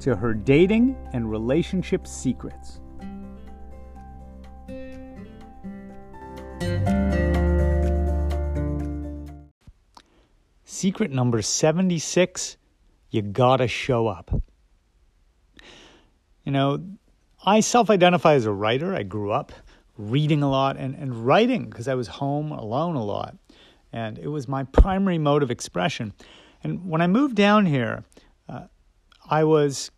to her dating and relationship secrets. Secret number 76 you gotta show up. You know, I self identify as a writer. I grew up reading a lot and, and writing because I was home alone a lot. And it was my primary mode of expression. And when I moved down here, uh, I was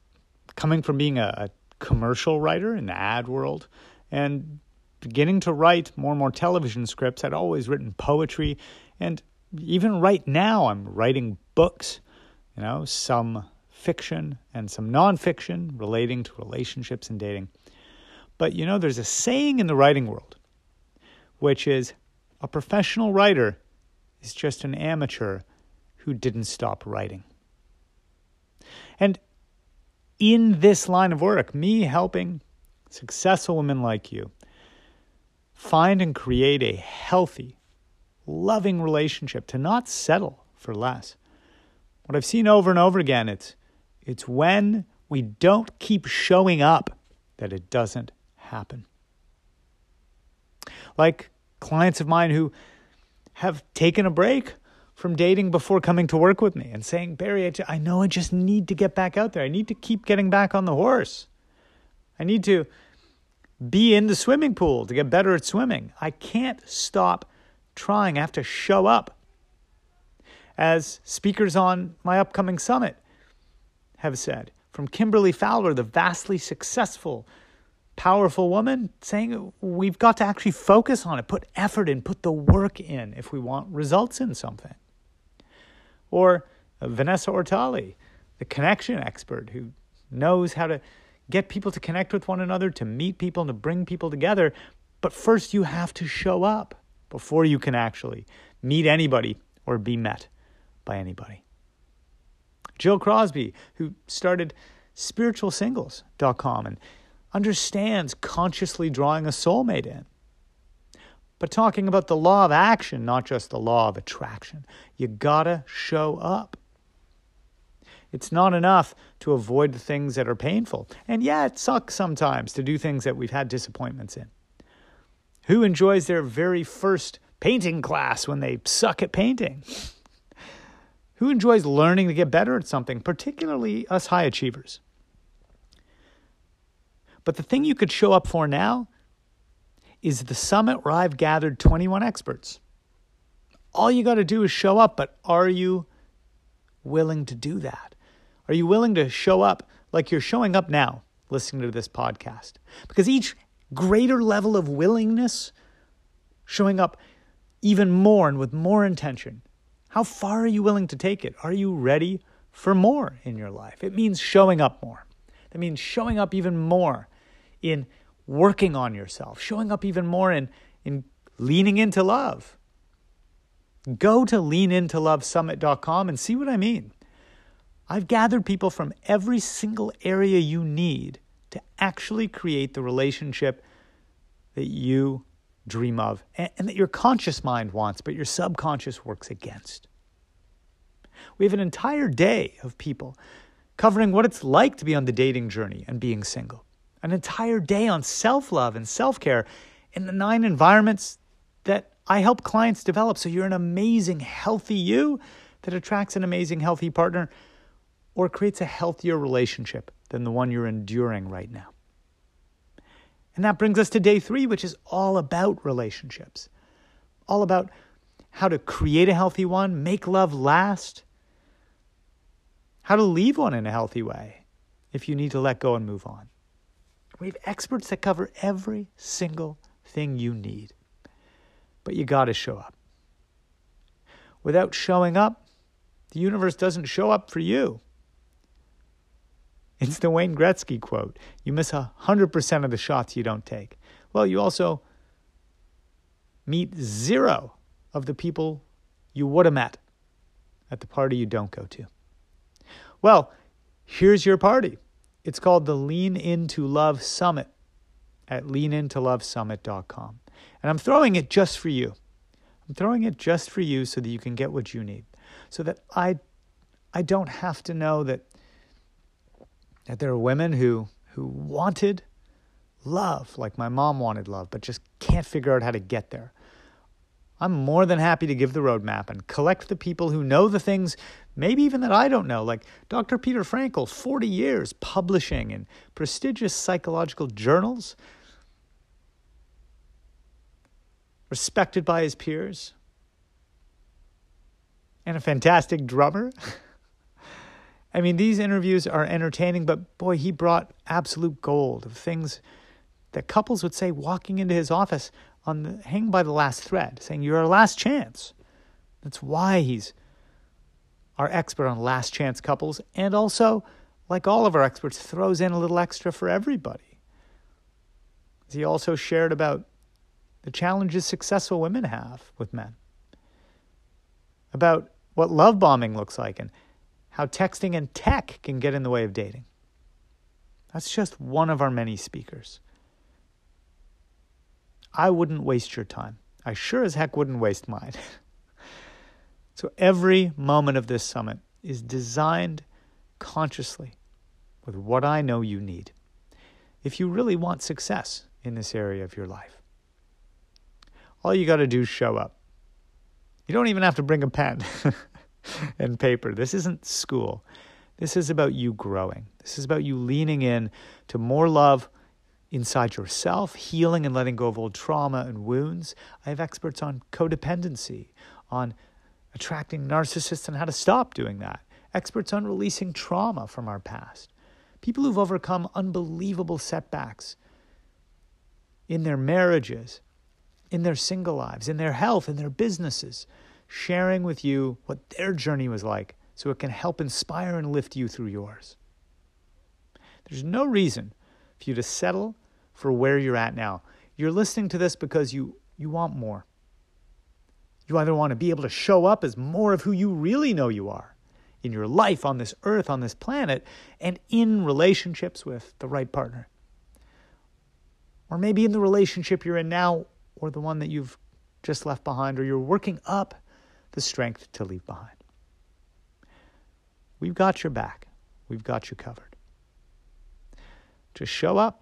coming from being a, a commercial writer in the ad world and beginning to write more and more television scripts. I'd always written poetry, and even right now, I'm writing books, you know, some fiction and some nonfiction relating to relationships and dating. But you know, there's a saying in the writing world, which is a professional writer is just an amateur who didn't stop writing. And in this line of work, me helping successful women like you find and create a healthy, loving relationship, to not settle for less. What I've seen over and over again, it's it's when we don't keep showing up that it doesn't happen. Like clients of mine who have taken a break from dating before coming to work with me and saying, Barry, I, know I just need to get back out there. I need to keep getting back on the horse. I need to be in the swimming pool to get better at swimming. I can't stop trying. I have to show up. As speakers on my upcoming summit have said, from Kimberly Fowler, the vastly successful, powerful woman, saying we've got to actually focus on it, put effort in, put the work in if we want results in something. Or uh, Vanessa Ortali, the connection expert who knows how to get people to connect with one another, to meet people, and to bring people together. But first, you have to show up before you can actually meet anybody or be met by anybody. Jill Crosby, who started spiritualsingles.com and understands consciously drawing a soulmate in but talking about the law of action, not just the law of attraction. You gotta show up. It's not enough to avoid the things that are painful. And yeah, it sucks sometimes to do things that we've had disappointments in. Who enjoys their very first painting class when they suck at painting? Who enjoys learning to get better at something, particularly us high achievers? But the thing you could show up for now is the summit where I've gathered 21 experts. All you got to do is show up, but are you willing to do that? Are you willing to show up like you're showing up now, listening to this podcast? Because each greater level of willingness, showing up even more and with more intention, how far are you willing to take it? Are you ready for more in your life? It means showing up more. That means showing up even more in working on yourself, showing up even more in, in leaning into love. Go to leanintoLoveSummit.com and see what I mean. I've gathered people from every single area you need to actually create the relationship that you dream of and, and that your conscious mind wants, but your subconscious works against. We have an entire day of people covering what it's like to be on the dating journey and being single an entire day on self love and self care in the nine environments that I help clients develop. So you're an amazing, healthy you that attracts an amazing, healthy partner or creates a healthier relationship than the one you're enduring right now. And that brings us to day three, which is all about relationships, all about how to create a healthy one, make love last, how to leave one in a healthy way if you need to let go and move on. We have experts that cover every single thing you need. But you got to show up. Without showing up, the universe doesn't show up for you. It's the Wayne Gretzky quote you miss 100% of the shots you don't take. Well, you also meet zero of the people you would have met at the party you don't go to. Well, here's your party. It's called the Lean Into Love Summit at leanintoLoveSummit.com. And I'm throwing it just for you. I'm throwing it just for you so that you can get what you need. So that I I don't have to know that that there are women who who wanted love like my mom wanted love but just can't figure out how to get there. I'm more than happy to give the roadmap and collect the people who know the things, maybe even that I don't know, like Dr. Peter Fraenkel, 40 years publishing in prestigious psychological journals, respected by his peers, and a fantastic drummer. I mean, these interviews are entertaining, but boy, he brought absolute gold of things that couples would say walking into his office on the hang by the last thread, saying you're our last chance. That's why he's our expert on last chance couples, and also, like all of our experts, throws in a little extra for everybody. He also shared about the challenges successful women have with men, about what love bombing looks like, and how texting and tech can get in the way of dating. That's just one of our many speakers. I wouldn't waste your time. I sure as heck wouldn't waste mine. so every moment of this summit is designed consciously with what I know you need if you really want success in this area of your life. All you got to do is show up. You don't even have to bring a pen and paper. This isn't school. This is about you growing. This is about you leaning in to more love inside yourself, healing and letting go of old trauma and wounds. I have experts on codependency, on attracting narcissists and how to stop doing that, experts on releasing trauma from our past, people who've overcome unbelievable setbacks in their marriages, in their single lives, in their health, in their businesses, sharing with you what their journey was like so it can help inspire and lift you through yours. There's no reason for you to settle for where you're at now. You're listening to this because you, you want more. You either want to be able to show up as more of who you really know you are in your life on this earth, on this planet, and in relationships with the right partner. Or maybe in the relationship you're in now, or the one that you've just left behind, or you're working up the strength to leave behind. We've got your back. We've got you covered. Just show up